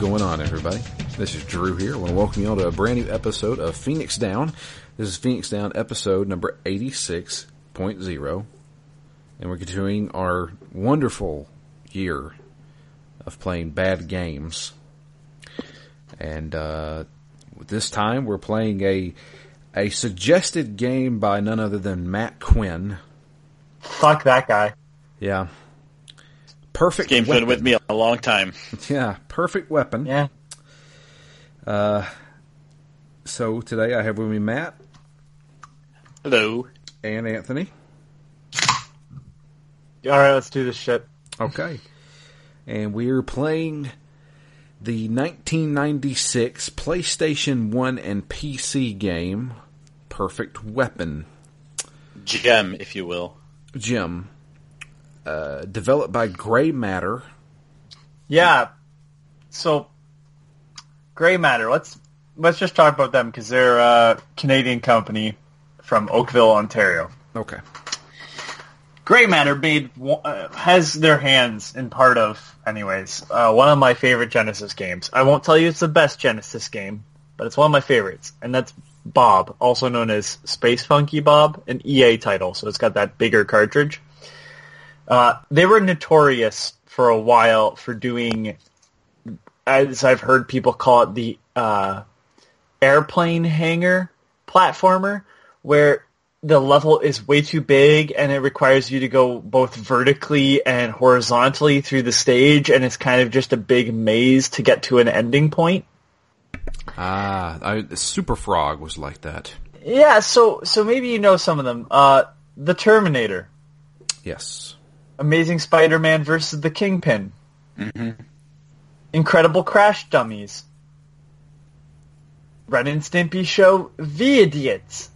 Going on, everybody? This is Drew here. I want to welcome you all to a brand new episode of Phoenix Down. This is Phoenix Down episode number 86.0. And we're continuing our wonderful year of playing bad games. And uh, this time we're playing a a suggested game by none other than Matt Quinn. Fuck that guy. Yeah. Perfect Game's weapon. been with me a long time. Yeah, perfect weapon. Yeah. Uh, So today I have with me Matt Hello. and Anthony. All right, let's do this shit. Okay. And we're playing the 1996 PlayStation 1 and PC game Perfect Weapon. Gem, if you will. Jim. Uh, developed by Gray Matter. Yeah. So, Gray Matter. Let's let's just talk about them because they're a Canadian company from Oakville, Ontario. Okay. Gray Matter made uh, has their hands in part of, anyways, uh, one of my favorite Genesis games. I won't tell you it's the best Genesis game, but it's one of my favorites, and that's Bob, also known as Space Funky Bob, an EA title. So it's got that bigger cartridge. Uh, they were notorious for a while for doing, as I've heard people call it, the uh, airplane hangar platformer, where the level is way too big and it requires you to go both vertically and horizontally through the stage, and it's kind of just a big maze to get to an ending point. Ah, I, Super Frog was like that. Yeah, so so maybe you know some of them. Uh, the Terminator, Yes. Amazing Spider-Man versus the Kingpin, Incredible Crash Dummies, Ren and Stimpy Show, The Idiots,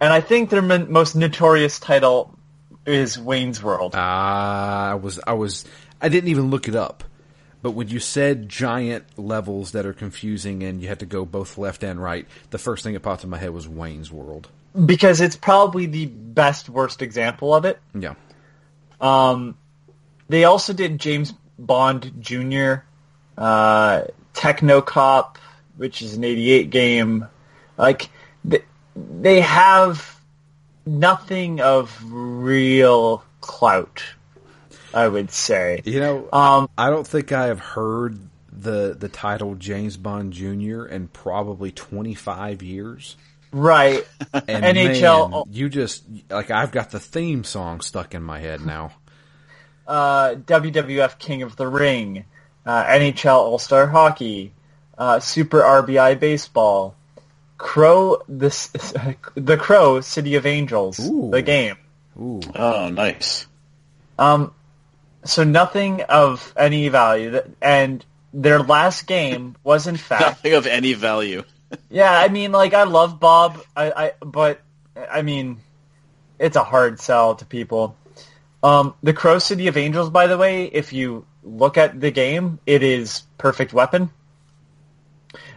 and I think their most notorious title is Wayne's World. Ah, I was, I was, I didn't even look it up. But when you said giant levels that are confusing and you had to go both left and right, the first thing that popped in my head was Wayne's World. because it's probably the best worst example of it. Yeah. Um, they also did James Bond Jr., uh, Technocop, which is an 88 game. Like, they, they have nothing of real clout, I would say. You know, Um, I don't think I have heard the the title James Bond Jr. in probably 25 years. Right. And NHL man, you just like I've got the theme song stuck in my head now. uh, WWF King of the Ring, uh, NHL All Star Hockey, uh, Super RBI Baseball, Crow the the Crow City of Angels, Ooh. the game. Ooh, Oh, nice. Um, so nothing of any value, and their last game was in fact Nothing of any value. Yeah, I mean, like I love Bob, I, I but I mean, it's a hard sell to people. Um, the Crow City of Angels, by the way, if you look at the game, it is perfect weapon.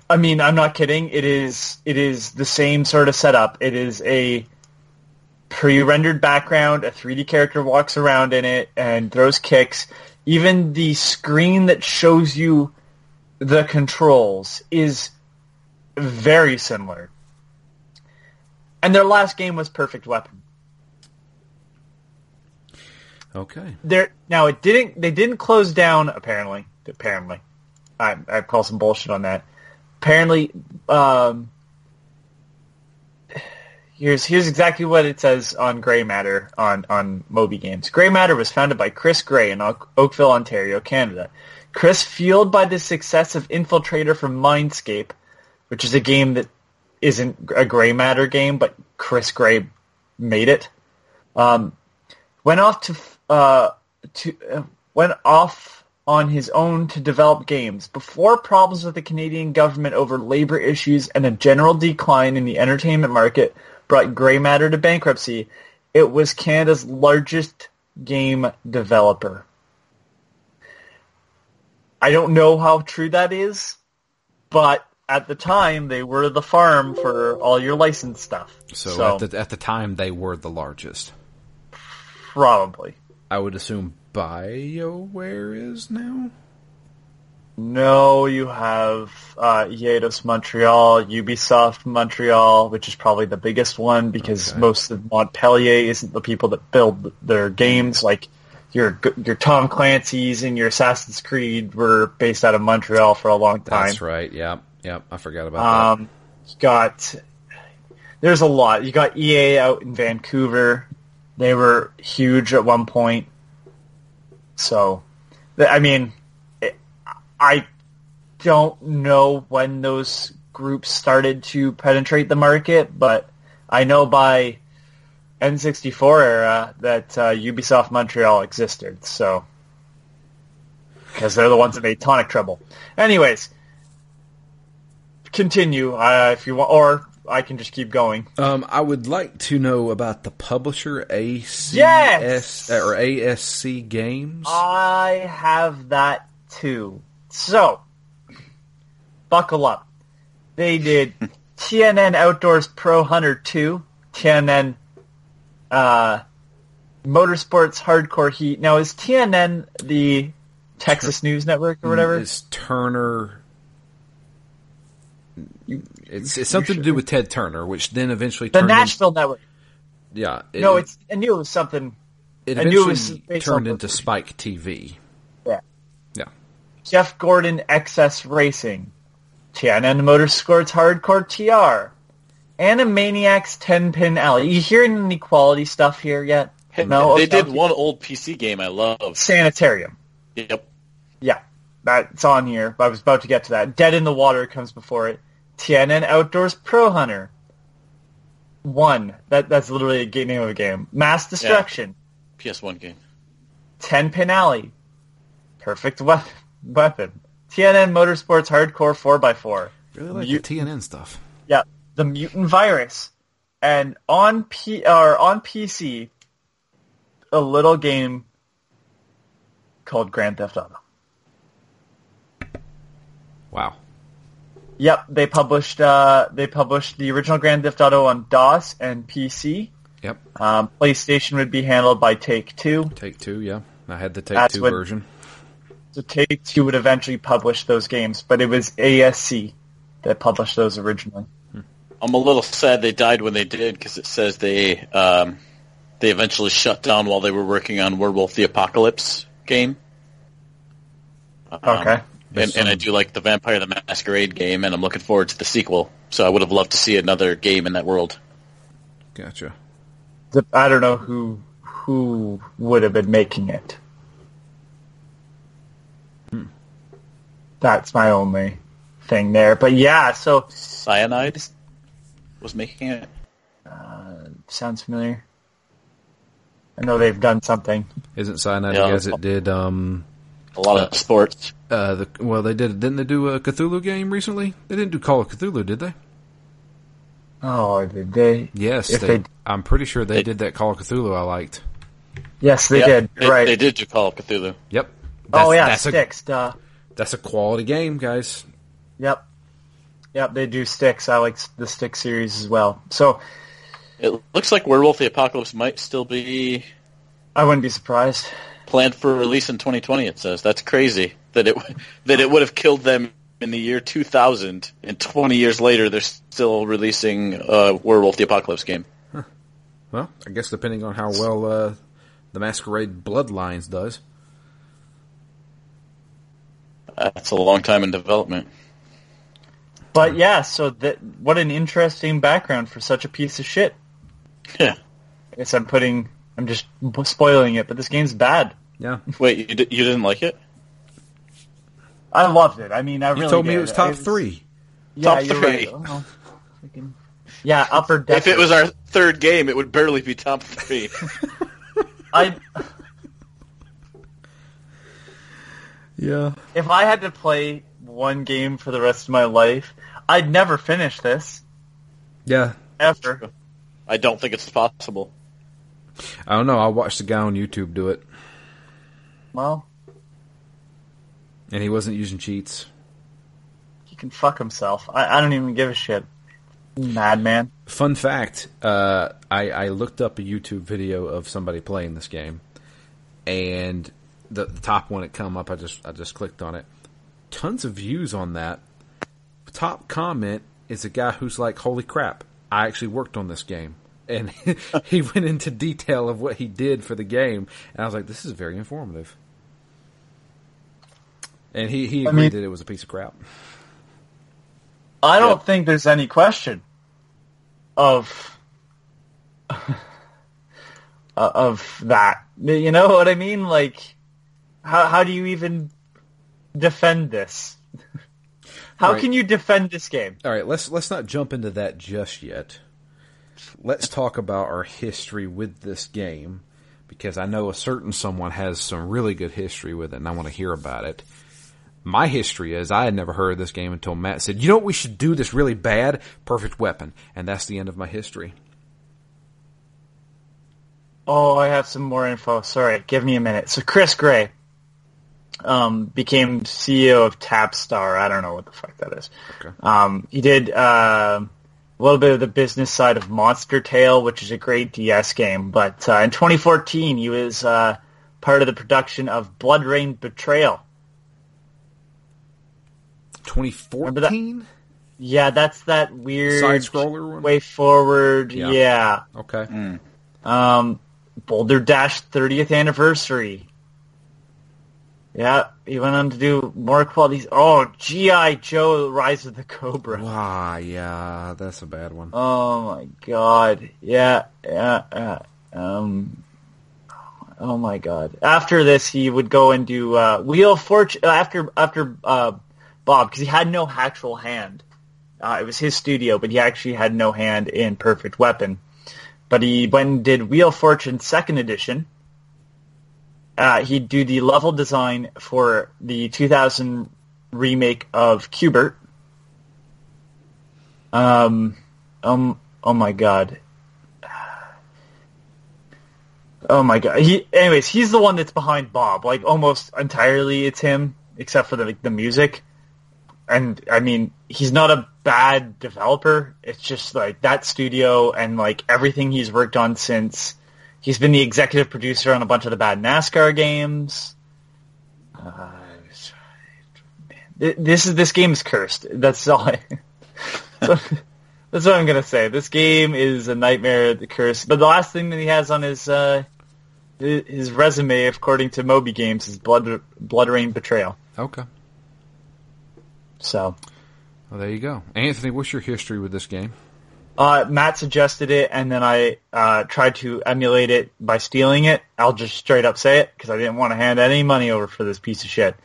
I mean, I'm not kidding. It is it is the same sort of setup. It is a pre-rendered background. A 3D character walks around in it and throws kicks. Even the screen that shows you the controls is very similar. And their last game was Perfect Weapon. okay. There now it didn't they didn't close down apparently. Apparently. I I call some bullshit on that. Apparently um Here's here's exactly what it says on Grey Matter on on Moby Games. Grey Matter was founded by Chris Gray in Oak- Oakville, Ontario, Canada. Chris, fueled by the success of Infiltrator from Mindscape, which is a game that isn't a Grey Matter game, but Chris Gray made it. Um, went off to uh, to uh, went off on his own to develop games before problems with the Canadian government over labor issues and a general decline in the entertainment market brought Grey Matter to bankruptcy. It was Canada's largest game developer. I don't know how true that is, but at the time they were the farm for all your licensed stuff. So, at the at the time they were the largest. probably. I would assume BioWare is now. No, you have uh, Eidos Montreal, Ubisoft Montreal, which is probably the biggest one because Okay. most of Montpellier isn't the people that build their games. Like your your Tom Clancy's and your Assassin's Creed were based out of Montreal for a long time. That's right. Yeah, yeah. I forgot about that. Um, you got there's a lot. You got EA out in Vancouver. They were huge at one point. So, I mean, I don't know when those groups started to penetrate the market, but I know by N64 era that uh, Ubisoft Montreal existed. So, because they're the ones that made Tonic Trouble. Anyways, continue uh, if you want, or I can just keep going. Um, I would like to know about the publisher ACS Yes! or ASC Games. I have that too. So, buckle up. They did TNN Outdoors Pro Hunter 2, TNN uh, Motorsports Hardcore Heat. Now, is TNN the Texas News Network or whatever? It's Turner. It's, it's something to do with Ted Turner, which then eventually the turned in- Nashville Network. yeah, it, No, it's I knew it was something. it I knew it eventually was turned on- into Spike TV. Yeah. Yeah, Jeff Gordon XS Racing, TNN Motorsports Hardcore TR, Animaniacs 10 Pin Alley. You hearing any quality stuff here yet? No, they okay. did one old PC game I love. Sanitarium. Yep. Yeah, that's on here. I was about to get to that. Dead in the Water comes before it. TNN Outdoors Pro Hunter. One. That that's literally a game, name of a game. Mass Destruction. PS1 game. 10 Pin Alley. Perfect we- weapon. TNN Motorsports Hardcore 4x4. really like You- the TNN stuff. Yeah, the mutant virus, and on P or on PC, a little game called Grand Theft Auto. Wow. Yep, they published uh, they published the original Grand Theft Auto on DOS and PC. Yep. Um, PlayStation would be handled by Take Two. Take two. Yeah, I had the Take That's two what- version. So Take Two would eventually publish those games, but it was ASC that published those originally. I'm a little sad they died when they did because it says they um, they eventually shut down while they were working on Werewolf the Apocalypse game. Um, Okay. And, and I do like the Vampire the Masquerade game, and I'm looking forward to the sequel. So I would have loved to see another game in that world. Gotcha. The- I don't know who who would have been making it. That's my only thing there. But yeah, so Cyanide was making it. sounds familiar. I know they've done something. Isn't Cyanide Yeah. the guys that did um A lot of sports. uh the well they did didn't they do a Cthulhu game recently? They didn't do Call of Cthulhu, did they? Oh, did they? Yes, If they, they- I'm pretty sure they They- did that Call of Cthulhu I liked. Yes, they Yeah, did. They, right. They did do Call of Cthulhu. Yep. oh yeah, that's a Styx. Duh. that's a quality game, guys. Yep. Yep, they do Styx. I like the Styx series as well. So It looks like Werewolf the Apocalypse might still be I wouldn't be surprised. Planned for release in 2020. It says that's crazy that it that it would have killed them in the year 2000, and 20 years later they're still releasing uh, Werewolf the Apocalypse game. Well, I guess depending on how well uh, the Masquerade Bloodlines does. That's a long time in development. But yeah, so that what an interesting background for such a piece of shit. Yeah. I guess I'm putting, I'm just spoiling it, but this game's bad. Yeah. Wait, you, di- you didn't like it? I loved it. I mean, I You really told me did. it was top three. Yeah, Top you're three. right. Oh, freaking- yeah, upper deck. If it was our third game, it would barely be top three. I Yeah. if I had to play one game for the rest of my life, I'd never finish this Yeah. ever. I don't think it's possible. I don't know. I watched the guy on YouTube do it, Well, and he wasn't using cheats. he can fuck himself. I, I don't even give a shit. Madman. Fun fact: uh, I, I looked up a YouTube video of somebody playing this game, and the, the top one that come up, I just I just clicked on it. tons of views on that. Top comment is a guy who's like, "Holy crap! I actually worked on this game." And he went into detail of what he did for the game, and I was like, "This is very informative." And he, he I agreed mean- that it was a piece of crap. I don't Yeah. think there's any question of of that. You know what I mean? Like, how how do you even defend this? How Right. can you defend this game? All right, let's let's not jump into that just yet. Let's talk about our history with this game because I know a certain someone has some really good history with it, and I want to hear about it. My history is I had never heard of this game until Matt said, "You know what we should do? This really bad, perfect weapon," and that's the end of my history. Oh, I have some more info. Sorry, give me a minute. So Chris Gray um, became CEO of Tapstar. I don't know what the fuck that is. Okay. Um, he did uh, a little bit of the business side of Monster Tale, which is a great DS game. But uh, in 2014, he was uh, part of the production of BloodRayne Betrayal. Twenty fourteen. Yeah, that's that weird Side scroller one? WayForward. Yeah. yeah. Okay. Um, Boulder Dash 30th anniversary. Yeah, he went on to do more qualities. Oh, G.I. Joe Rise of the Cobra. Wow. Yeah, that's a bad one. Oh my god. Yeah, yeah, yeah. Um, oh my god. After this, he would go and do, uh, Wheel of Fortune, uh, after, after, uh, Bob, because he had no actual hand. Uh, it was his studio, but he actually had no hand in Perfect Weapon. But he and did Wheel of Fortune second edition. Uh, he'd do the level design for the 2000 remake of Q*bert. Um, um, oh my god. Oh my god. He, anyways, he's the one that's behind Bob. Like almost entirely, it's him, except for the like, the music. And I mean, he's not a bad developer. It's just like that studio and like everything he's worked on since. He's been the executive producer on a bunch of the bad NASCAR games. Uh, this is this game is cursed. That's all. I, that's what I'm gonna say. This game is a nightmare, the curse. But the last thing that he has on his uh, his resume, according to Moby Games, is Blood BloodRayne Betrayal. Okay. So Well, there you go. Anthony, what's your history with this game? uh, Matt suggested it, and then I uh, tried to emulate it by stealing it. I'll just straight up say it because I didn't want to hand any money over for this piece of shit.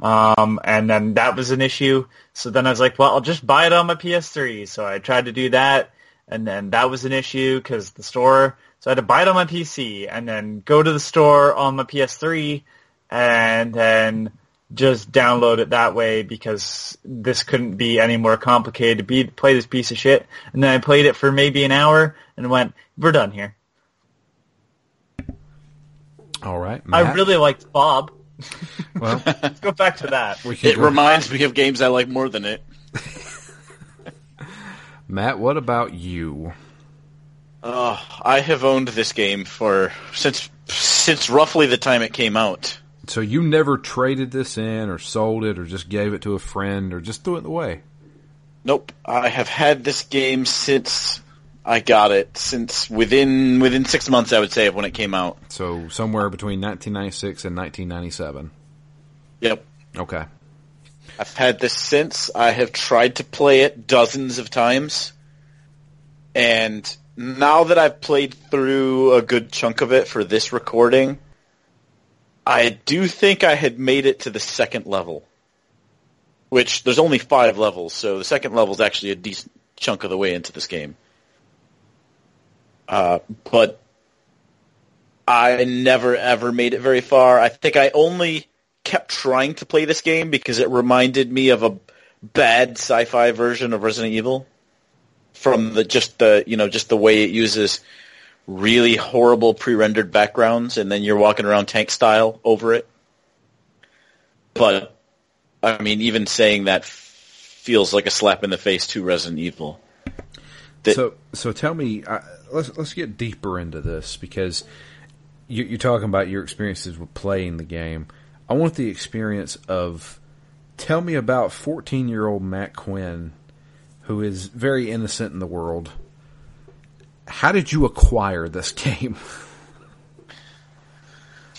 Um, and then that was an issue. So then I was like, well, I'll just buy it on my PS3. So I tried to do that, and then that was an issue because the store. So I had to buy it on my PC and then go to the store on my PS3, and then just download it that way because this couldn't be any more complicated to be play this piece of shit. And then I played it for maybe an hour and went, "We're done here." All right. I really liked Bob. well. Let's go back to that. It go- reminds me of games I like more than it. Matt, what about you? Oh, I have owned this game for since since roughly the time it came out. So you never traded this in, or sold it, or just gave it to a friend, or just threw it away? Nope, I have had this game since I got it. Since within within six months, I would say, of when it came out. So somewhere between 1996 and 1997. Yep, Okay. I've had this since. I have tried to play it dozens of times, and now that I've played through a good chunk of it for this recording, I do think I had made it to the second level. Which there's only five levels, so the second level is actually a decent chunk of the way into this game. Uh, but I never ever made it very far. I think I only kept trying to play this game because it reminded me of a bad sci-fi version of Resident Evil from the just the you know just the way it uses really horrible pre-rendered backgrounds and then you're walking around tank style over it. But I mean even saying that feels like a slap in the face to Resident Evil. That- So, so tell me, uh, let's let's get deeper into this because you, you're talking about your experiences with playing the game. I want the experience of tell me about 14 year old Matt Quinn, who is very innocent in the world. How did you acquire this game?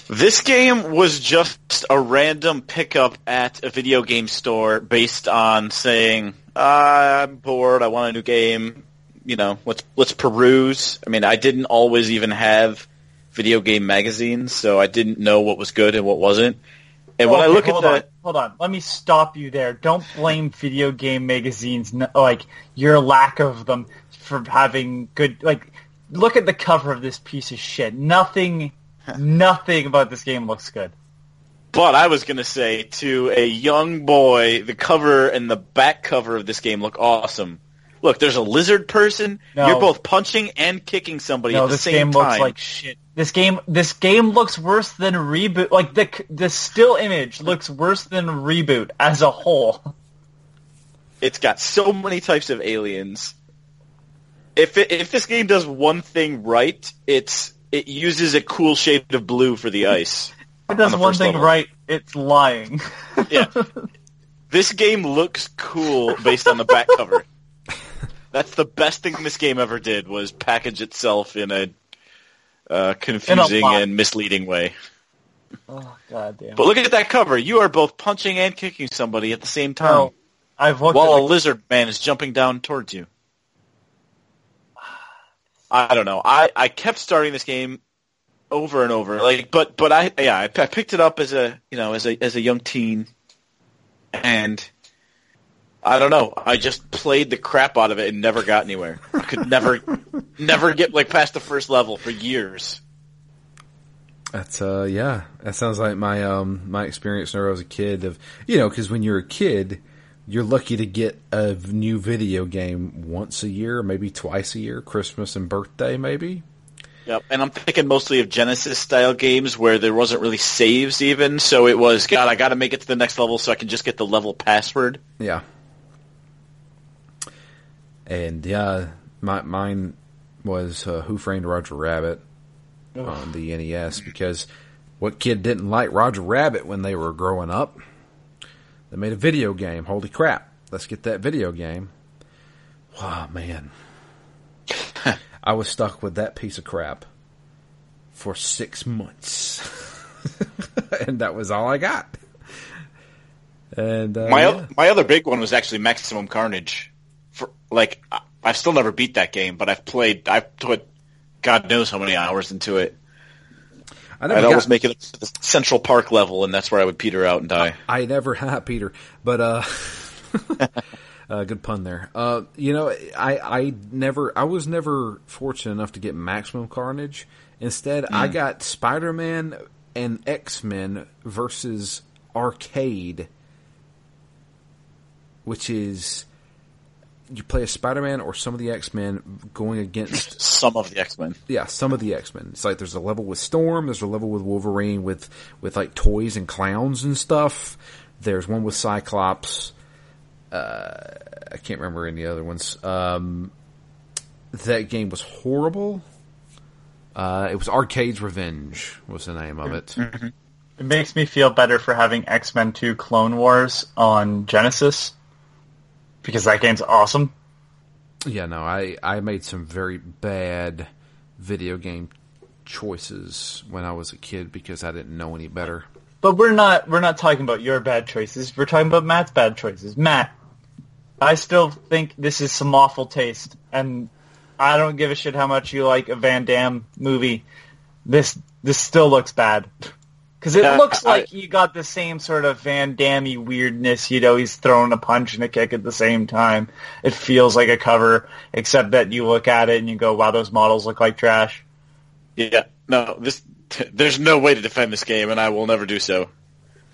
This game was just a random pickup at a video game store based on saying, ah, I'm bored, I want a new game, you know, let's let's peruse. I mean, I didn't always even have video game magazines, so I didn't know what was good and what wasn't. And when Okay, I look at hold the hold on, let me stop you there. Don't blame video game magazines like your lack of them for having good. Like, look at the cover of this piece of shit. Nothing, nothing about this game looks good. But I was going to say to a young boy, the cover and the back cover of this game look awesome. Look, there's a lizard person. No. You're both punching and kicking somebody No, at the this same game time. looks like shit. This game, this game looks worse than reboot. Like the the still image looks worse than reboot as a whole. It's got so many types of aliens. If it, if this game does one thing right, it's it uses a cool shade of blue for the ice. It does the one thing level. right. It's lying. Yeah. This game looks cool based on the back cover. That's the best thing this game ever did was package itself in a uh, confusing lie. and misleading way. oh god damn. But look at that cover. You are both punching and kicking somebody at the same time No, I've looked while a the lizard man is jumping down towards you. I don't know. I, I kept starting this game over and over. Like, but but I yeah I, I picked it up as a you know as a as a young teen, and I don't know. I just played the crap out of it and never got anywhere. I could never never get like past the first level for years. That's uh yeah, that sounds like my um my experience whenever I was a kid of you know because when you're a kid, you're lucky to get a new video game once a year, maybe twice a year, Christmas and birthday, maybe. Yep, and I'm thinking mostly of Genesis style games where there wasn't really saves even, so it was God, I got to make it to the next level so I can just get the level password. Yeah. And yeah, my mine was uh, Who Framed Roger Rabbit on the NES because what kid didn't like Roger Rabbit when they were growing up? They made a video game. Holy crap! Let's get that video game. Wow, man. I was stuck with that piece of crap for six months, and that was all I got. And uh, My yeah. my other big one was actually Maximum Carnage. For like, I've still never beat that game, but I've played. I've put God knows how many hours into it. I got- always make it up to the Central Park level, and that's where I would peter out and die. I never had Peter, but uh, uh, good pun there. Uh, you know, I I never I was never fortunate enough to get Maximum Carnage. Instead, I got Spider Man and X Men versus Arcade, which is you play a Spider Man or some of the X Men going against Some of the X Men. yeah, some of the X Men. It's like there's a level with Storm, there's a level with Wolverine with with like toys and clowns and stuff. There's one with Cyclops. Uh, I can't remember any other ones. Um, that game was horrible. Uh, it was Arcade's Revenge was the name of it. It makes me feel better for having X Men Two Clone Wars on Genesis because that game's awesome. Yeah, no, I I made some very bad video game choices when I was a kid because I didn't know any better. But we're not we're not talking about your bad choices. We're talking about Matt's bad choices. Matt, I still think this is some awful taste, and I don't give a shit how much you like a Van Damme movie. This this still looks bad because it Yeah, looks I- like you got the same sort of Van Damme weirdness. You know, he's throwing a punch and a kick at the same time. It feels like a cover, except that you look at it and you go, "Wow, those models look like trash." Yeah, no, this. There's no way to defend this game, and I will never do so.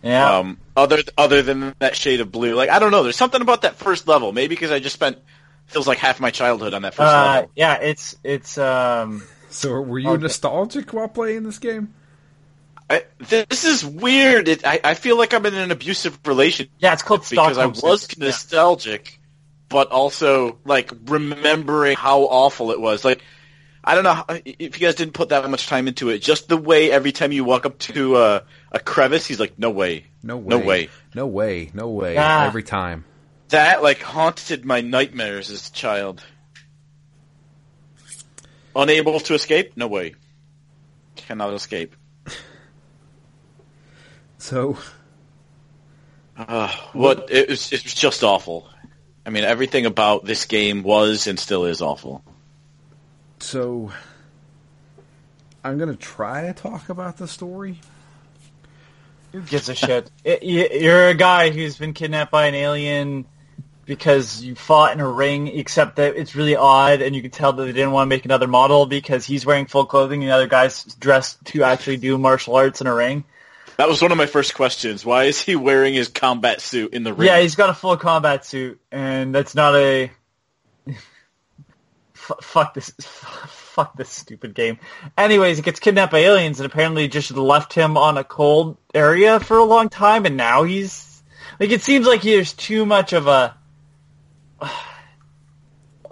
Yeah. Um, other other than that shade of blue, like I don't know. There's something about that first level. Maybe because I just spent feels like half my childhood on that first uh, level. yeah, it's it's um. So, were you Okay. nostalgic while playing this game? I, this is weird. It, I, I feel like I'm in an abusive relationship Yeah, it's called because I was Syndrome. Yeah. nostalgic, but also like remembering how awful it was. Like I don't know how, if you guys didn't put that much time into it. Just the way every time you walk up to a, a crevice, he's like, "No way, No way. no way." No way. No way. Ah. Every time. That like haunted my nightmares as a child. Unable to escape? No way. Cannot escape. So Uh, what it was, it was just awful. I mean, everything about this game was and still is awful. so I'm gonna try to talk about the story. Who gives a shit? It- You're a guy who's been kidnapped by an alien because you fought in a ring, except that it's really odd, and you can tell that they didn't want to make another model because he's wearing full clothing and the other guy's dressed to actually do martial arts in a ring. That was one of my first questions. Why is he wearing his combat suit in the ring? Yeah, he's got a full combat suit, and that's not a. F- fuck this! Fuck this stupid game. Anyways, he gets kidnapped by aliens, and apparently just left him on a cold area for a long time, and now he's like it seems like there's too much of a.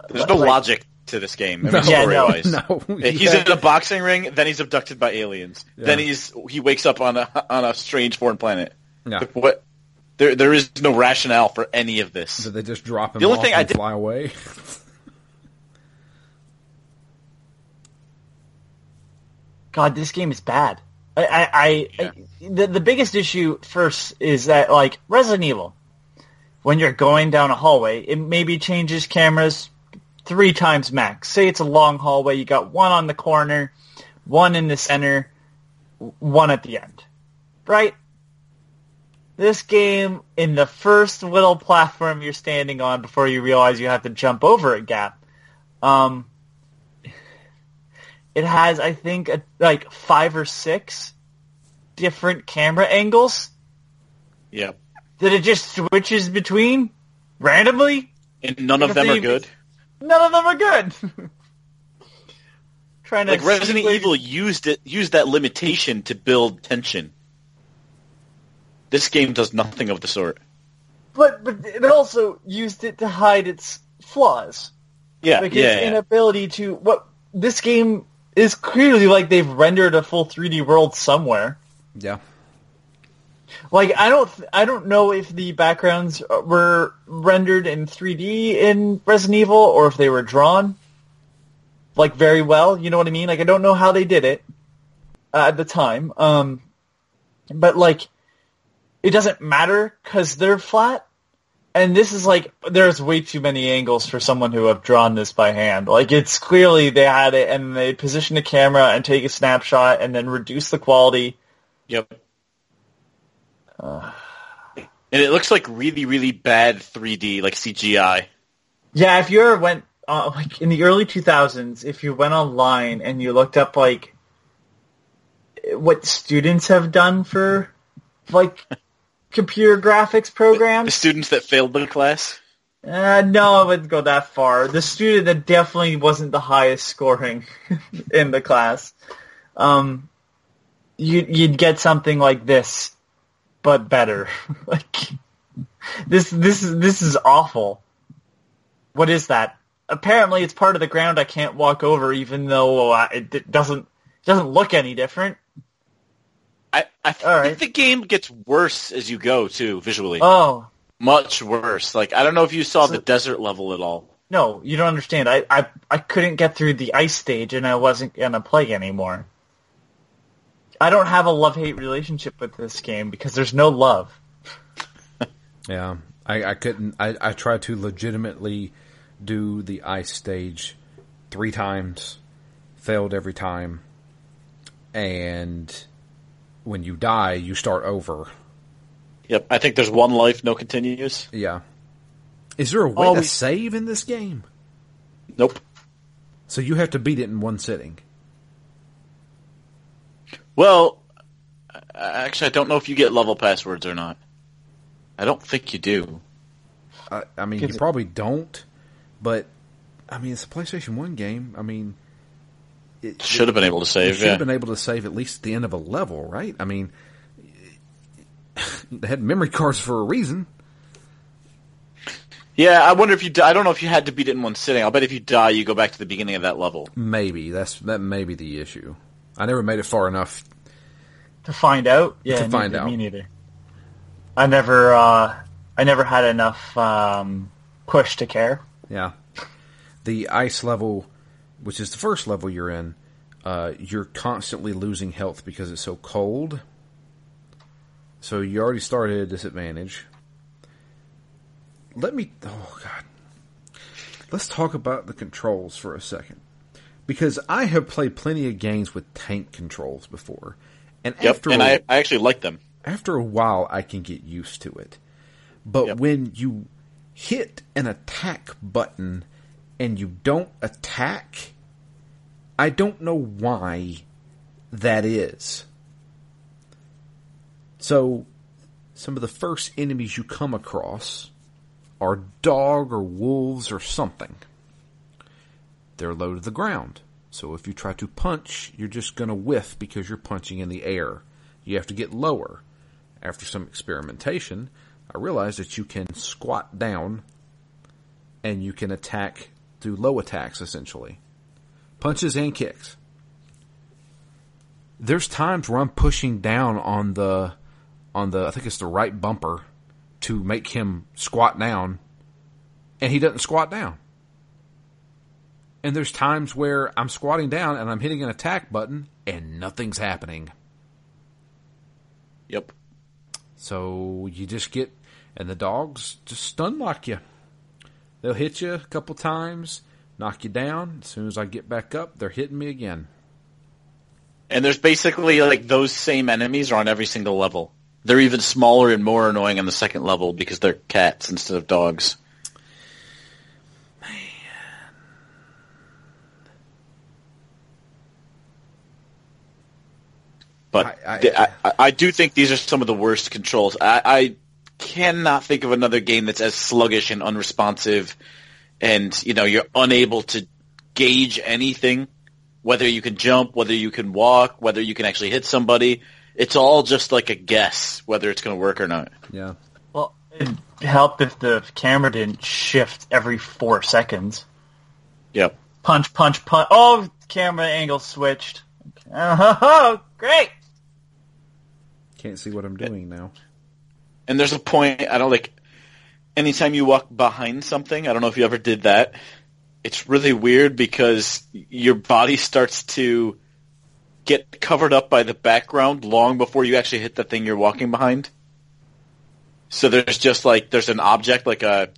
There's no like- logic to this game. I mean, Yeah, no. story-wise. No. He's Yeah. in a boxing ring, then he's abducted by aliens. Then he's he wakes up on a on a strange foreign planet. Yeah. Like, What? There there is no rationale for any of this. Did they just drop him The only off thing I did- fly away? God, this game is bad. I, I, I, Yeah. I the the biggest issue first is that like Resident Evil, when you're going down a hallway, it maybe changes cameras three times max. Say it's a long hallway, you got one on the corner, one in the center, one at the end, right? This game, in the first little platform you're standing on before you realize you have to jump over a gap, um, it has, I think, a, like five or six different camera angles Yeah. that it just switches between randomly. And none of them are good. None of them are good. Trying to Like Resident see- Evil used it used that limitation to build tension. This game does nothing of the sort. but but it also used it to hide its flaws, Yeah, like yeah, its yeah. inability to. What this game is clearly like they've rendered a full 3D world somewhere. yeah. Like I don't, I don't know if the backgrounds were rendered in 3D in Resident Evil or if they were drawn, like very well. You know what I mean? Like I don't know how they did it uh, at the time. Um, but like, it doesn't matter because they're flat. And this is like, there's way too many angles for someone who have drawn this by hand. Like it's clearly they had it and they position the camera and take a snapshot and then reduce the quality. Yep. And it looks like really, really bad 3D, like CGI. Yeah, if you ever went uh, like in the early 2000s, if you went online and you looked up like what students have done for like computer graphics programs, The students that failed the class. uh, no, I wouldn't go that far. The student that definitely wasn't the highest scoring in the class, um, you, you'd get something like this, but better. like this, this is this is awful. What is that? Apparently, it's part of the ground I can't walk over, even though uh, it, it doesn't doesn't look any different. I, I think right. the game gets worse as you go too, visually. Oh Much worse. Like I don't know if you saw So- the desert level at all. no, you don't understand. I, I I couldn't get through the ice stage, and I wasn't gonna play anymore. I don't have a love hate relationship with this game because there's no love. Yeah, I, I couldn't. I, I tried to legitimately do the ice stage three times, failed every time, and when you die, you start over. Yep. I think there's one life, no continues. Yeah. Is there a way Oh, to we- save in this game? Nope. So you have to beat it in one sitting. Well, actually, I don't know if you get level passwords or not. I don't think you do. I, I mean, you probably don't, but I mean, it's a PlayStation One game. I mean, it Should have been able to You save. should Yeah. have been able to save at least at the end of a level, right? I mean, they had memory cards for a reason. Yeah, I wonder if you. Die, I don't know if you had to beat it in one sitting. I'll bet if you die, you go back to the beginning of that level. Maybe that's that may be the issue. I never made it far enough. To find out, yeah, To find neither- out. Me neither. I never, uh, I never had enough um, push to care. Yeah, the ice level, which is the first level you're in, uh, you're constantly losing health because it's so cold. So you already started at a disadvantage. Let me. Oh God. Let's talk about the controls for a second. Because I have played plenty of games with tank controls before. And Yep, after and a- I, I actually like them. after a while I can get used to it. But Yep. when you hit an attack button and you don't attack, I don't know why that is. So, some of the first enemies you come across are dog or wolves or something. They're low to the ground. So if you try to punch, you're just going to whiff because you're punching in the air. You have to get lower. After some experimentation, I realized that you can squat down and you can attack through low attacks essentially. Punches and kicks. There's times where I'm pushing down on the on the I think it's the right bumper to make him squat down and he doesn't squat down. And there's times where I'm squatting down and I'm hitting an attack button and nothing's happening. Yep. So you just get, and the dogs just stun lock you. They'll hit you a couple times, knock you down. As soon as I get back up, they're hitting me again. And there's basically like those same enemies are on every single level. They're even smaller and more annoying on the second level because they're cats instead of dogs. But I- I- th- I, I, I do think these are some of the worst controls. I, I cannot think of another game that's as sluggish and unresponsive, and you know you're unable to gauge anything, whether you can jump, whether you can walk, whether you can actually hit somebody. It's all just like a guess whether it's going to work or not. Yeah. Well, it'd help if the camera didn't shift every four seconds. Yep. Punch, punch, punch. Oh, camera angle switched. Oh, great. Can't see what I'm doing now. And there's a point I don't like. Anytime you walk behind something, I don't know if you ever did that. It's really weird because your body starts to get covered up by the background long before you actually hit the thing you're walking behind. So there's just like there's an object like a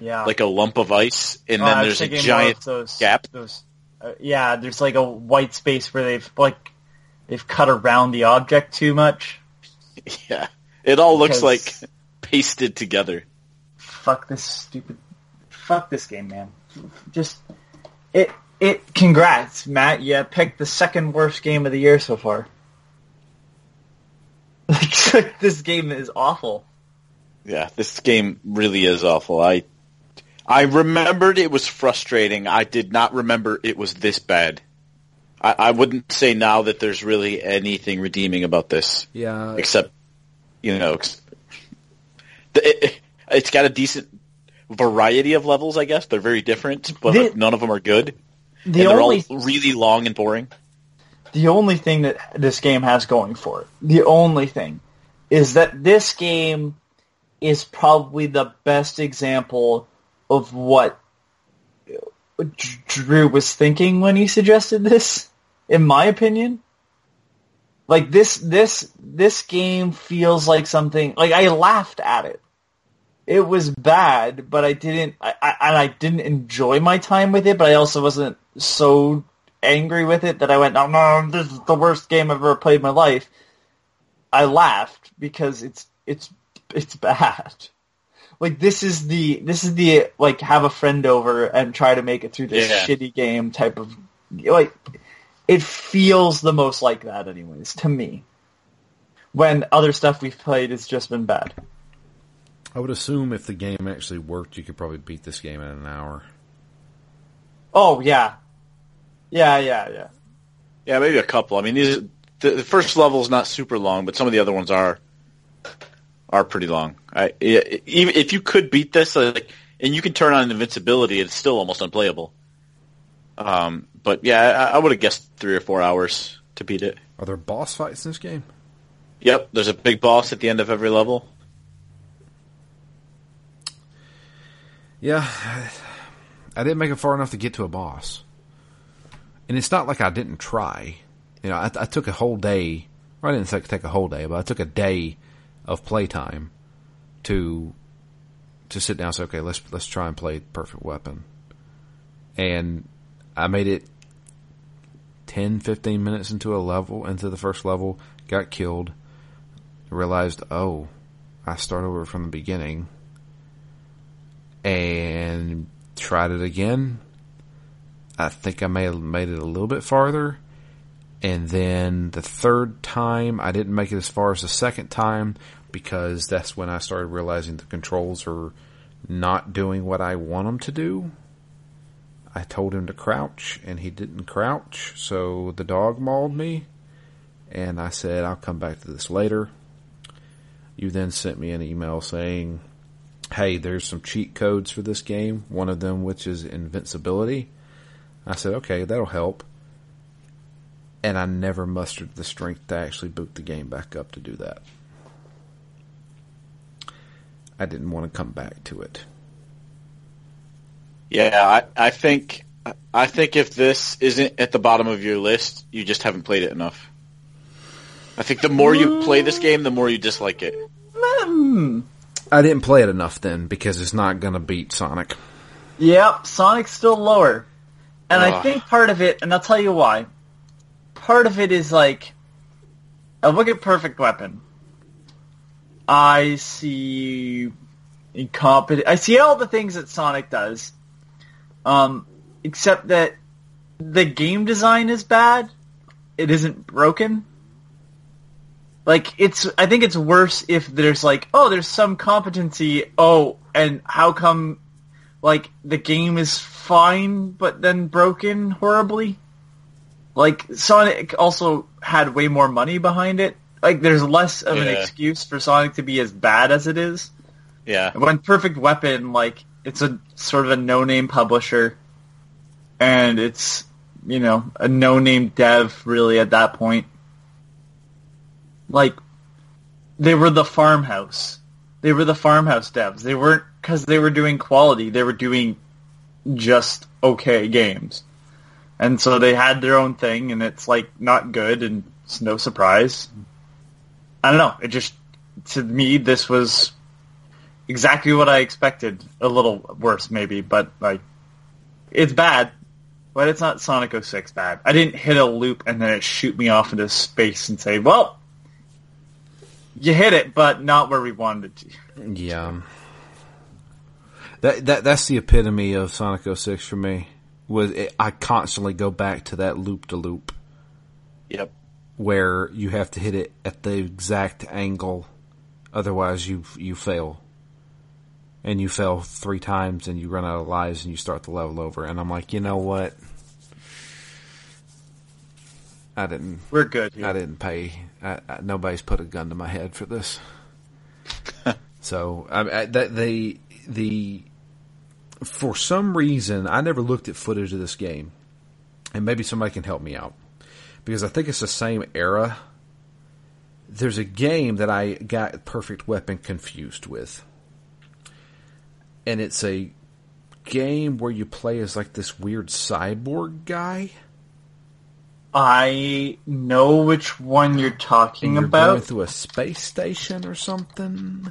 Yeah. like a lump of ice, and Oh, then there's a giant those, gap. Those, uh, yeah, there's like a white space where they've like they've cut around the object too much. Yeah, it all looks like pasted together. Fuck this stupid. Fuck this game, man. Just it. It. Congrats, Matt. You picked the second worst game of the year so far. Like this game is awful. Yeah, this game really is awful. I I remembered it was frustrating. I did not remember it was this bad. I, I wouldn't say now that there's really anything redeeming about this, Yeah. except you know, it, it's got a decent variety of levels. I guess they're very different, but The- none of them are good. The and they're only all really long and boring. the only thing that this game has going for it, the only thing, is that this game is probably the best example of what Drew was thinking when he suggested this, in my opinion. Like this, this, this game feels like something, like I laughed at it. It was bad, but I didn't, I, I, and I didn't enjoy my time with it, but I also wasn't so angry with it that I went, "Oh no, this is the worst game I've ever played in my life. I laughed because it's, it's, it's bad. Like this is the, this is the, like, have a friend over and try to make it through this Yeah. shitty game type of, like, it feels the most like that anyways, to me. When other stuff we've played has just been bad. I would assume if the game actually worked, you could probably beat this game in an hour. Oh, yeah. Yeah, yeah, yeah. Yeah, maybe a couple. I mean, these the, the first level is not super long, but some of the other ones are are pretty long. I yeah, even if you could beat this, like and you can turn on invincibility. It's still almost unplayable. Um, but yeah, I, I would have guessed three or four hours to beat it. Are there boss fights in this game? Yep, there's a big boss at the end of every level. Yeah, I didn't make it far enough to get to a boss, and it's not like I didn't try. You know, I, I took a whole day. Or I didn't take, take a whole day, but I took a day of playtime to to sit down and say, okay, let's let's try and play Perfect Weapon, and I made it 10, 15 minutes into a level, into the first level, got killed, realized, oh, I start over from the beginning, and tried it again. I think I may have made it a little bit farther. And then the third time, I didn't make it as far as the second time because that's when I started realizing the controls are not doing what I want them to do. I told him to crouch and he didn't crouch, so the dog mauled me. And I said, I'll come back to this later. You then sent me an email saying, hey, there's some cheat codes for this game, one of them which is invincibility. I said, okay, that'll help. And I never mustered the strength to actually boot the game back up to do that. I didn't want to come back to it. Yeah, I, I think I think if this isn't at the bottom of your list, you just haven't played it enough. I think the more you play this game, the more you dislike it. Hmm. I didn't play it enough then because it's not going to beat Sonic. Yep, Sonic's still lower. And I think part of it, and I'll tell you why. Part of it is like, I look at Perfect Weapon. I see incompetent. I see all the things that Sonic does, um, except that the game design is bad. It isn't broken. Like it's, I think it's worse if there's like, oh, there's some competency. Oh, and how come, like the game is fine but then broken horribly? Like Sonic also had way more money behind it. Like there's less of an excuse for Sonic to be as bad as it is. Yeah, When Perfect Weapon, like, it's a sort of a no-name publisher, and it's, you know, a no-name dev, really, at that point. Like, they were the farmhouse. They were the farmhouse devs. They weren't, because they were doing quality, they were doing just okay games. And so they had their own thing, and it's, like, not good, and it's no surprise. I don't know, it just, to me, this was exactly what I expected. A little worse, maybe, but like, it's bad, but it's not Sonic 06 bad. I didn't hit a loop and then it shoot me off into space and say, "Well, you hit it, but not where we wanted it to." Yeah. That that that's the epitome of Sonic 06 for me. Was it, I constantly go back to that loop to loop yep. where you have to hit it at the exact angle, otherwise you you fail. And you fail three times, and you run out of lives, and you start the level over. And I'm like, you know what? I didn't. We're good. Here. I didn't pay. I, I, nobody's put a gun to my head for this. so I, I, they the for some reason I never looked at footage of this game, and maybe somebody can help me out because I think it's the same era. There's a game that I got Perfect Weapon confused with, and it's a game where you play as like this weird cyborg guy. I know which one you're talking you're about. going through a space station or something.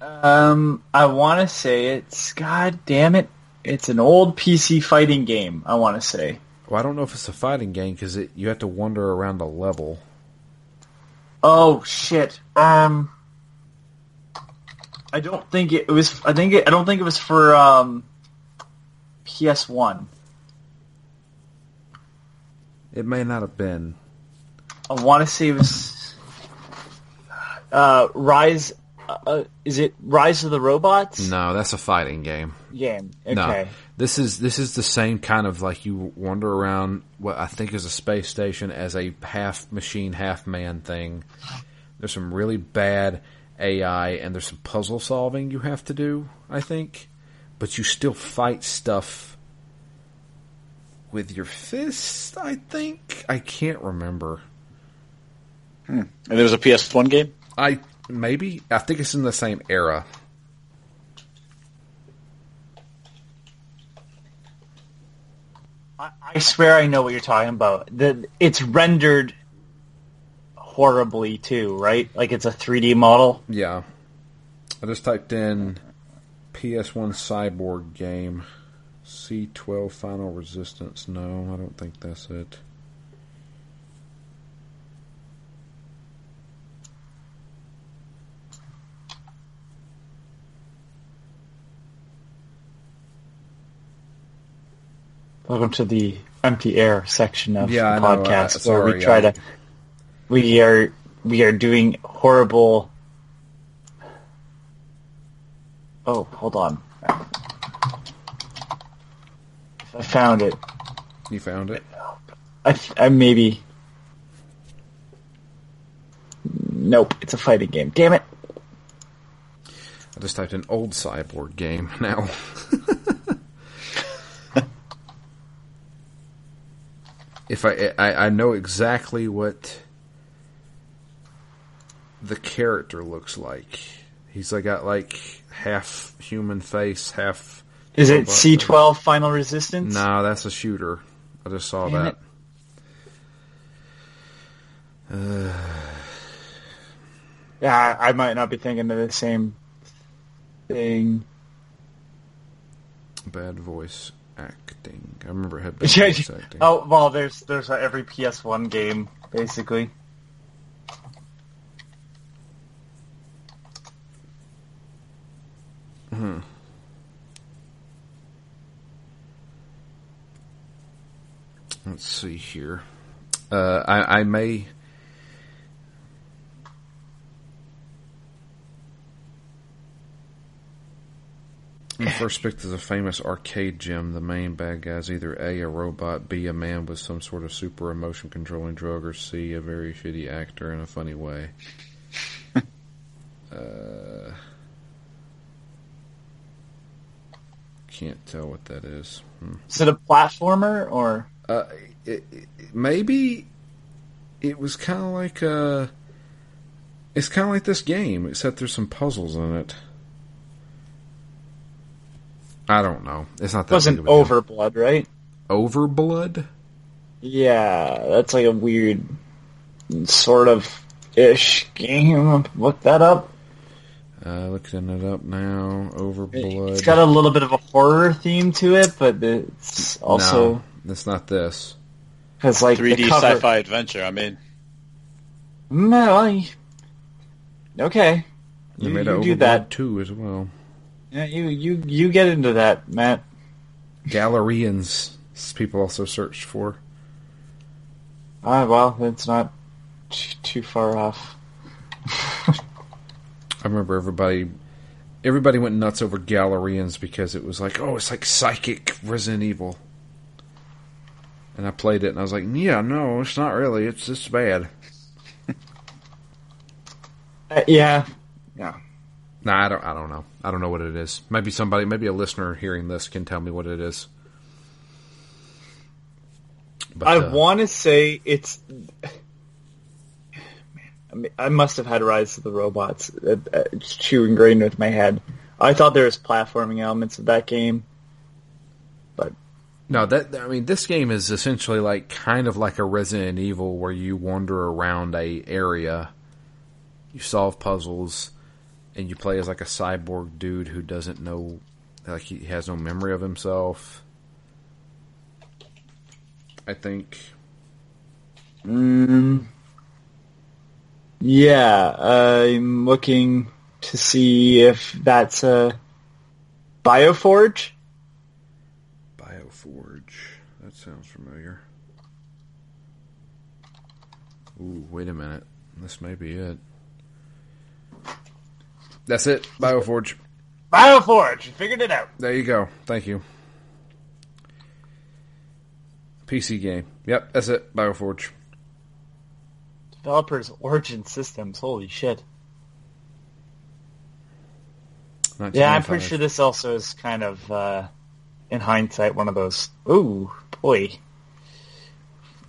Um, I want to say it's God damn it, it's an old PC fighting game. I want to say. Well, I don't know if it's a fighting game because you have to wander around a level. Oh shit. Um, I don't think it, was. I think it, I don't think it was for um, PS One. It may not have been. I want to say it was uh, Rise. Uh, is it Rise of the Robots? No, that's a fighting game. Game. Okay. No, this is this is the same kind of like you wander around what I think is a space station as a half machine, half man thing. There's some really bad AI and there's some puzzle solving you have to do. I think, but you still fight stuff with your fist, I think I can't remember. Hmm. And there was a PS1 game. I maybe I think it's in the same era. I, I swear I know what you're talking about. The it's rendered horribly too, right? Like it's a 3D model. Yeah, I just typed in PS1 Cyborg game. C12 Final Resistance. No, I don't think that's it. Welcome to the empty air section of Yeah, the I podcast Uh, where we try I- to we are we are doing horrible. Oh, hold on. I found it. You found it? I, I maybe. Nope, it's a fighting game. Damn it! I just typed an old cyborg game now. if I, I I know exactly what the character looks like. He's like got like half human face, half. Is it C twelve Final Resistance? No, that's a shooter. I just saw Damn that. Yeah, I might not be thinking of the same thing. Bad voice acting. I remember it had bad voice acting. oh well, there's there's every PS1 game basically. Let's see here. Uh, I, I may. First picked is a famous arcade gym. The main bad guy is either A, a robot, B, a man with some sort of super emotion controlling drug, or C, a very shitty actor in a funny way. uh, can't tell what that is. Hmm. Is it a platformer or? Uh, it, it, maybe it was kind of like uh It's kind of like this game, except there's some puzzles in it. I don't know. It's not It that wasn't a deal. Overblood, right? Overblood. Yeah, that's like a weird sort of ish game. Look that up. Uh, looking it up now. Overblood. It's got a little bit of a horror theme to it, but it's also no, it's not this. It's like 3D the cover. sci-fi adventure. I mean, No, I- okay, They you, made you Overblood do that. too as well. Yeah, you you you get into that, Matt. Galerians. People also searched for. Ah, well, it's not t- too far off. I remember everybody everybody went nuts over Galerians because it was like, oh, it's like psychic Resident Evil. And I played it and I was like, yeah, no, it's not really. It's just bad. Uh, yeah, yeah. Nah, I don't. I don't know. I don't know what it is. Maybe somebody, maybe a listener hearing this can tell me what it is. But, I uh, want to say it's. I, mean, I must have had Rise of the Robots. Uh, uh, It's too ingrained with my head. I thought there was platforming elements of that game, but No, that I mean, this game is essentially like kind of like a Resident Evil, where you wander around a area, you solve puzzles, and you play as like a cyborg dude who doesn't know, like he has no memory of himself. I think. mm, yeah, I'm looking to see if that's a Bioforge. Bioforge. That sounds familiar. Ooh, wait a minute. This may be it. That's it. Bioforge. Bioforge, you figured it out. There you go. Thank you. PC game. Yep, that's it. Bioforge. Developers Origin Systems. Holy shit. Yeah, I'm pretty sure this also is kind of, uh, in hindsight, one of those. Ooh, boy.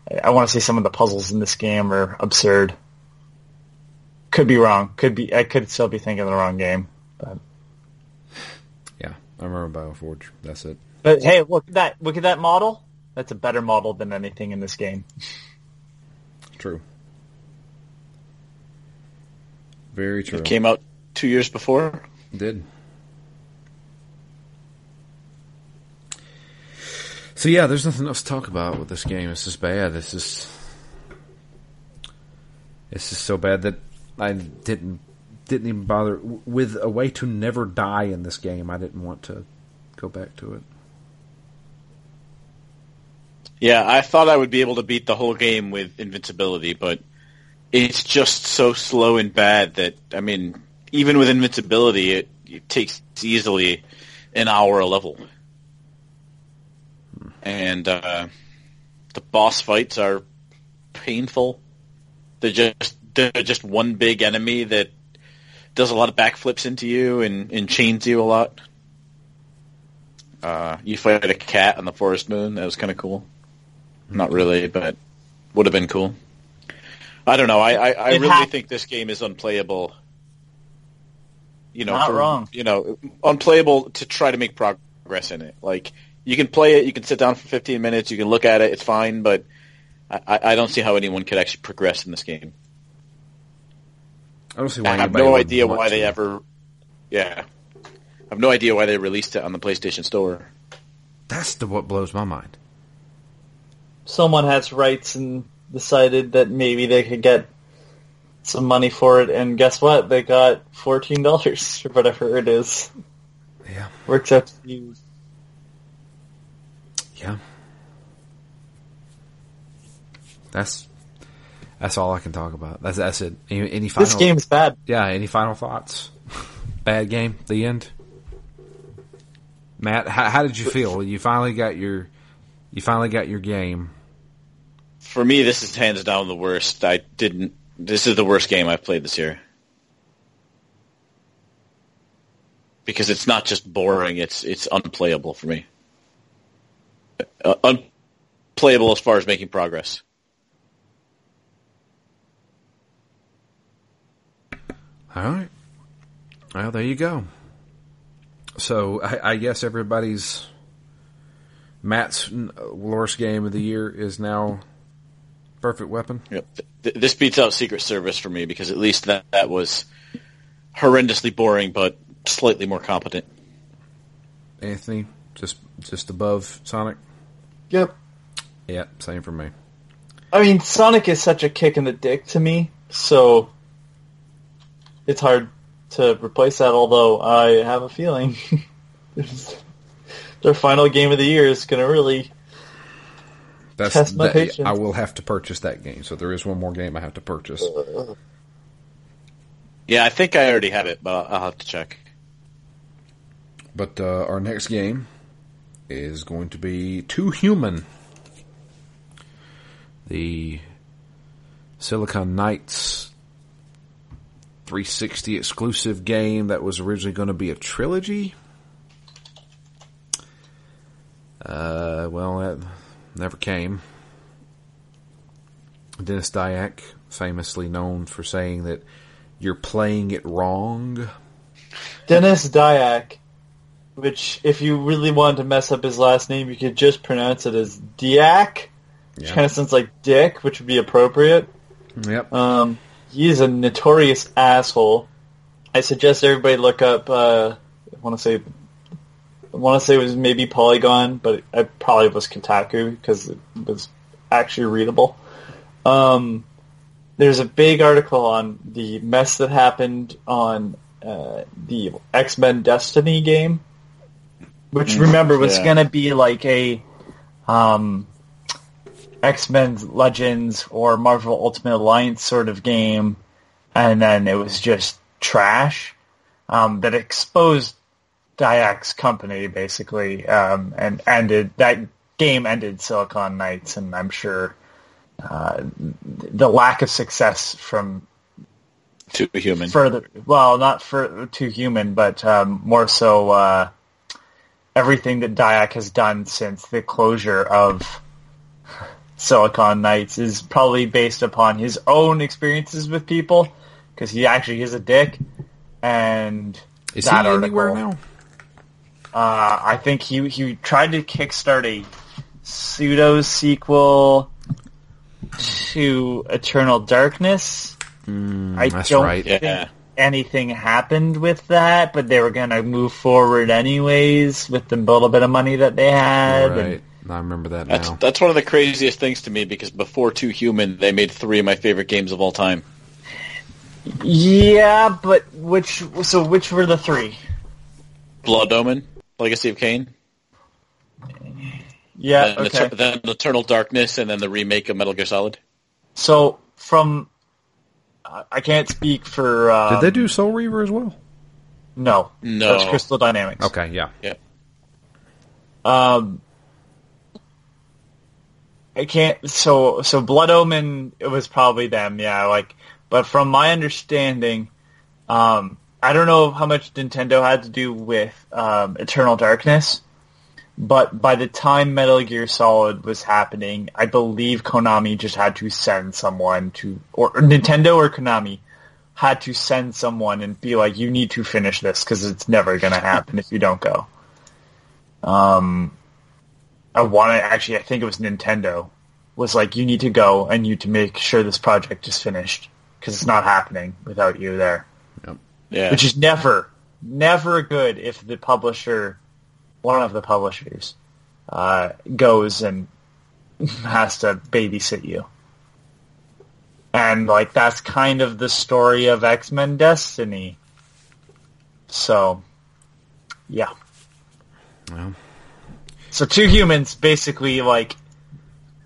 I, I want to say some of the puzzles in this game are absurd. Could be wrong. Could be. I could still be thinking the wrong game. But, Yeah, I remember Bioforge. That's it. but hey, look at that! Look at that model. That's a better model than anything in this game. True. Very true. It came out two years before. Did. So yeah, there's nothing else to talk about with this game. It's just bad. It's just, it's just so bad that I didn't didn't even bother with a way to never die in this game. I didn't want to go back to it. Yeah, I thought I would be able to beat the whole game with invincibility, but it's just so slow and bad that I mean, even with invincibility, it, it takes easily an hour a level, and uh, the boss fights are painful. They're just they're just one big enemy that does a lot of backflips into you and, and chains you a lot. Uh, you fight a cat on the forest moon. That was kind of cool. Not really, but would have been cool. I don't know. I, I, I really hap- think this game is unplayable. You know, Not for- wrong. You know, unplayable to try to make progress in it. Like you can play it, you can sit down for 15 minutes, you can look at it, it's fine. But I, I I don't see how anyone could actually progress in this game. I don't see why. I have no idea want why to. they ever. Yeah, I have no idea why they released it on the PlayStation Store. That's the what blows my mind. Someone has rights and decided that maybe they could get some money for it, and guess what? They got fourteen dollars or whatever it is. Yeah, Works out to you. yeah. That's that's all I can talk about. That's that's it. Any, any final? This game's bad. Yeah. Any final thoughts? Bad game. The end. Matt, how, how did you feel? You finally got your, you finally got your game. For me, this is hands down the worst. I didn't. This is the worst game I've played this year because it's not just boring; it's it's unplayable for me. Uh, unplayable as far as making progress. All right. Well, there you go. So I, I guess everybody's Matt's worst game of the year is now Perfect Weapon. Yep. Th- this beats out Secret Service for me because at least that that was horrendously boring, but slightly more competent. Anthony, just just above Sonic. Yep. Yeah, same for me. I mean, Sonic is such a kick in the dick to me, so it's hard to replace that. Although I have a feeling their final game of the year is going to really. That's Test my that- patience. I will have to purchase that game. So there is one more game I have to purchase. Yeah, I think I already have it, but I'll, I'll have to check. But uh, our next game is going to be Too Human. The Silicon Knights 360 exclusive game that was originally going to be a trilogy. Uh, well, that never came. Denis Dyack, famously known for saying that you're playing it wrong. Denis Dyack, which if you really wanted to mess up his last name, you could just pronounce it as Diak, which Yeah. kind of sounds like Dick, which would be appropriate. Yep. Um, he is a notorious asshole. I suggest everybody look up. Uh, I want to say, want to say it was maybe Polygon, but it probably was Kotaku because it was actually readable. Um, there's a big article on the mess that happened on uh, the X Men Destiny game, which remember was yeah. going to be like a um, X Men Legends or Marvel Ultimate Alliance sort of game, and then it was just trash um, that exposed Dyack's company basically, um, and ended that game ended Silicon Knights, and I'm sure uh, the lack of success from Too human. further. Well, not for too human, but um, more so uh, everything that Dyack has done since the closure of Silicon Knights is probably based upon his own experiences with people, because he actually is a dick. And Is he that anywhere article- now? Uh, I think he he tried to kickstart a pseudo sequel to Eternal Darkness. I Mm, that's don't right. think Yeah. anything happened with that, but they were gonna move forward anyways with the little bit of money that they had. and- Right. I remember that That's now. that's one of the craziest things to me because before Too Human, they made three of my favorite games of all time. yeah, but which so which were the three? Blood Omen, Legacy of Kain, Yeah, then, okay. Eter- then Eternal Darkness, and then the remake of Metal Gear Solid. So from I I can't speak for. Um, Did they do Soul Reaver as well? No, No. That's Crystal Dynamics. Okay, yeah. Yeah. Um, I can't. So so Blood Omen. It was probably them. Yeah. Like, but from my understanding, um, I don't know how much Nintendo had to do with um, Eternal Darkness. But by the time Metal Gear Solid was happening, I believe Konami just had to send someone to, or, or Nintendo or Konami had to send someone and be like, you need to finish this because it's never going to happen if you don't go. Um, I want to actually. I think it was Nintendo was like, you need to go and you to make sure this project is finished because it's not happening without you there. Yeah. Which is never, never good if the publisher, one of the publishers, uh, goes and has to babysit you. And like that's kind of the story of X Men Destiny. So, yeah. Well, So Too Human's basically like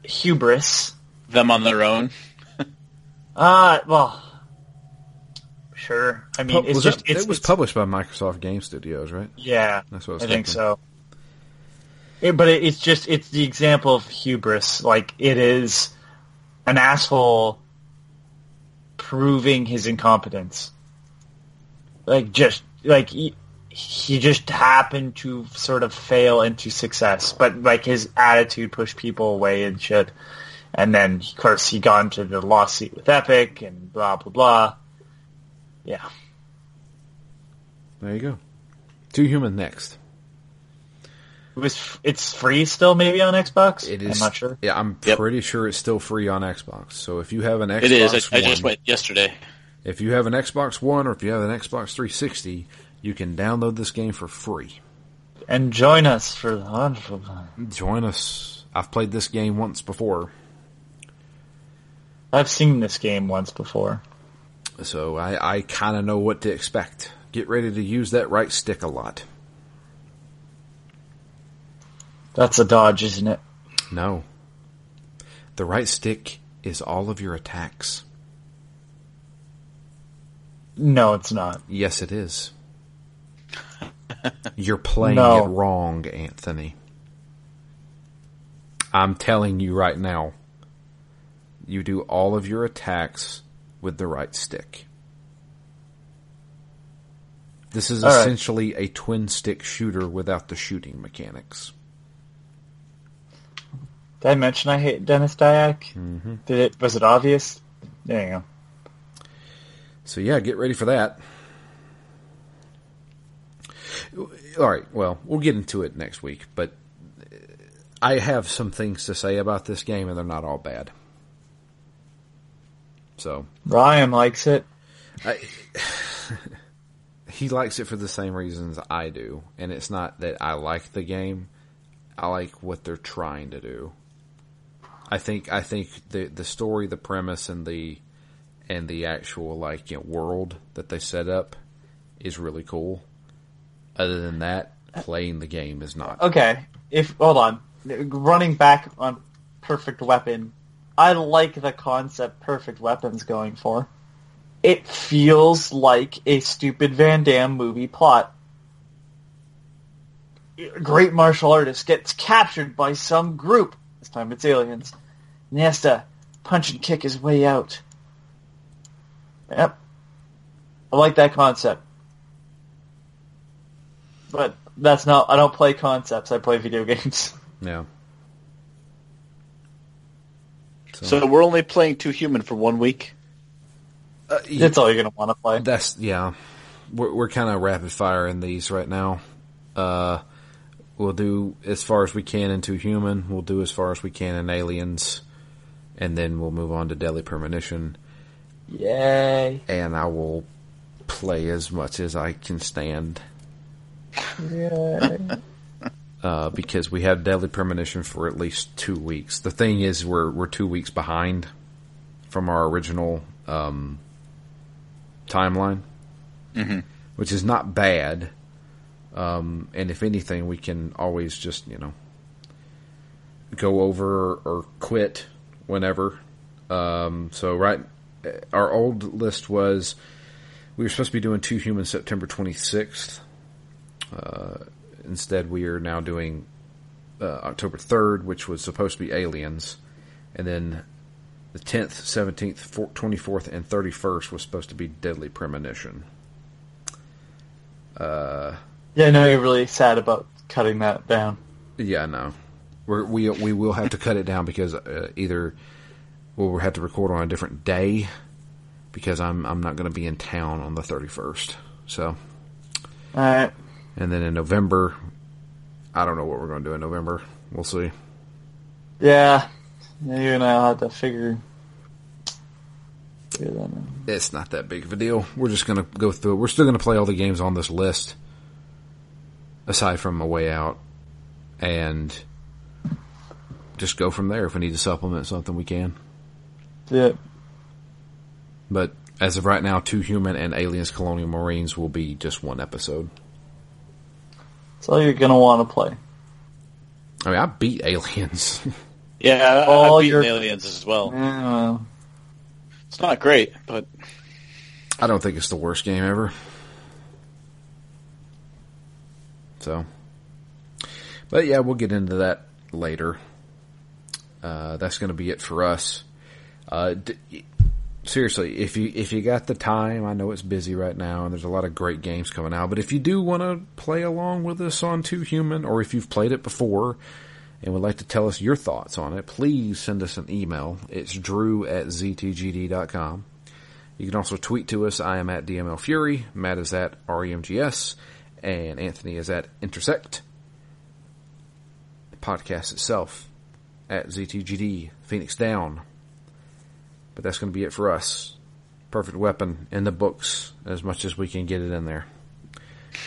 hubris. them on their own. Uh well sure. I mean Pub- it's just that- it's, it was it's- published by Microsoft Game Studios, right? Yeah. That's what I was I think so. It- but it, it's just it's the example of hubris. Like it is an asshole proving his incompetence. Like just like he, he just happened to sort of fail into success, but like his attitude pushed people away and shit. And then of course he got into the lawsuit with Epic and blah blah blah. Yeah. There you go. Too Human next. It was it's free still maybe on Xbox. It is. I'm not sure. Yeah, I'm Yep. pretty sure it's still free on Xbox. So if you have an Xbox It is. I, I just went yesterday. if you have an Xbox One or if you have an Xbox 360, you can download this game for free. And join us for the wonderful. time. Join us. I've played this game once before, I've seen this game once before. So I, I kind of know what to expect. Get ready to use that right stick a lot. That's a dodge, isn't it? No. The right stick is all of your attacks. No, it's not. Yes, it is. You're playing No. it wrong, Anthony. I'm telling you right now. You do all of your attacks with the right stick. This is All right. essentially a twin stick shooter without the shooting mechanics. Did I mention I hate Denis Dyack? Mm-hmm. Did it? Was it obvious? There you go. So yeah, get ready for that. All right, well, we'll get into it next week, but I have some things to say about this game and they're not all bad. So, Ryan likes it. I, he likes it for the same reasons I do, and it's not that I like the game. I like what they're trying to do. I think I think the the story, the premise, and the and the actual like you know, world that they set up is really cool. Other than that, playing the game is not. Okay. If hold on, running back on Perfect Weapon, I like the concept Perfect Weapon's going for. It feels like a stupid Van Damme movie plot. A great martial artist gets captured by some group. This time it's aliens. And he has to punch and kick his way out. Yep. I like that concept. But that's not. I don't play concepts. I play video games. Yeah. So we're only playing Too Human for one week. Uh, That's all you're gonna want to play. That's yeah. We're we're kind of rapid fire in these right now. Uh, we'll do as far as we can into human. We'll do as far as we can in aliens, and then we'll move on to deadly premonition. Yay! And I will play as much as I can stand. Yay! Uh, because we had deadly premonition for at least two weeks. The thing is, we're we're two weeks behind from our original um, timeline, Mm-hmm. which is not bad. Um, and if anything, we can always just you know go over or quit whenever. Um, so right, our old list was we were supposed to be doing Too Human's September twenty sixth. Uh, instead, we are now doing uh, October third, which was supposed to be aliens, and then the tenth, seventeenth, twenty fourth, and thirty first was supposed to be deadly premonition. Uh, Yeah, I know you're really sad about cutting that down. yeah, no, We're, we we will have to cut it down because uh, either we'll have to record on a different day because I'm I'm not going to be in town on the 31st. So, All right. And then in November, I don't know what we're going to do in November. We'll see. Yeah, you and I'll have to figure. figure that out. It's not that big of a deal. We're just going to go through it. We're still going to play all the games on this list, aside from a way out, and just go from there. If we need to supplement something, we can. Yeah. But as of right now, Too Human and Aliens Colonial Marines will be just one episode. That's all you're gonna want to play. I mean, I beat Aliens. Yeah, I, All I've beaten your- Aliens as well. Yeah, well, It's not great, but I don't think it's the worst game ever. So, but yeah, we'll get into that later. Uh, that's going to be it for us. Uh, d- seriously, if you if you got the time, I know it's busy right now, and there's a lot of great games coming out. But if you do want to play along with us on Too Human, or if you've played it before and would like to tell us your thoughts on it, please send us an email. It's drew at ztgd.com. You can also tweet to us. I am at DML Fury. Matt is at REMGS. And Anthony is at Intersect. The podcast itself at ZTGD, Phoenix Down. But that's going to be it for us. Perfect weapon in the books as much as we can get it in there.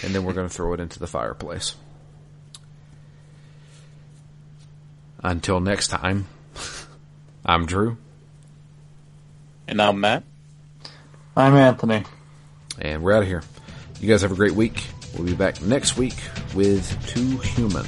And then we're going to throw it into the fireplace. Until next time, I'm Drew. and now Matt. I'm Anthony. And we're out of here. You guys have a great week. We'll be back next week with Too Human.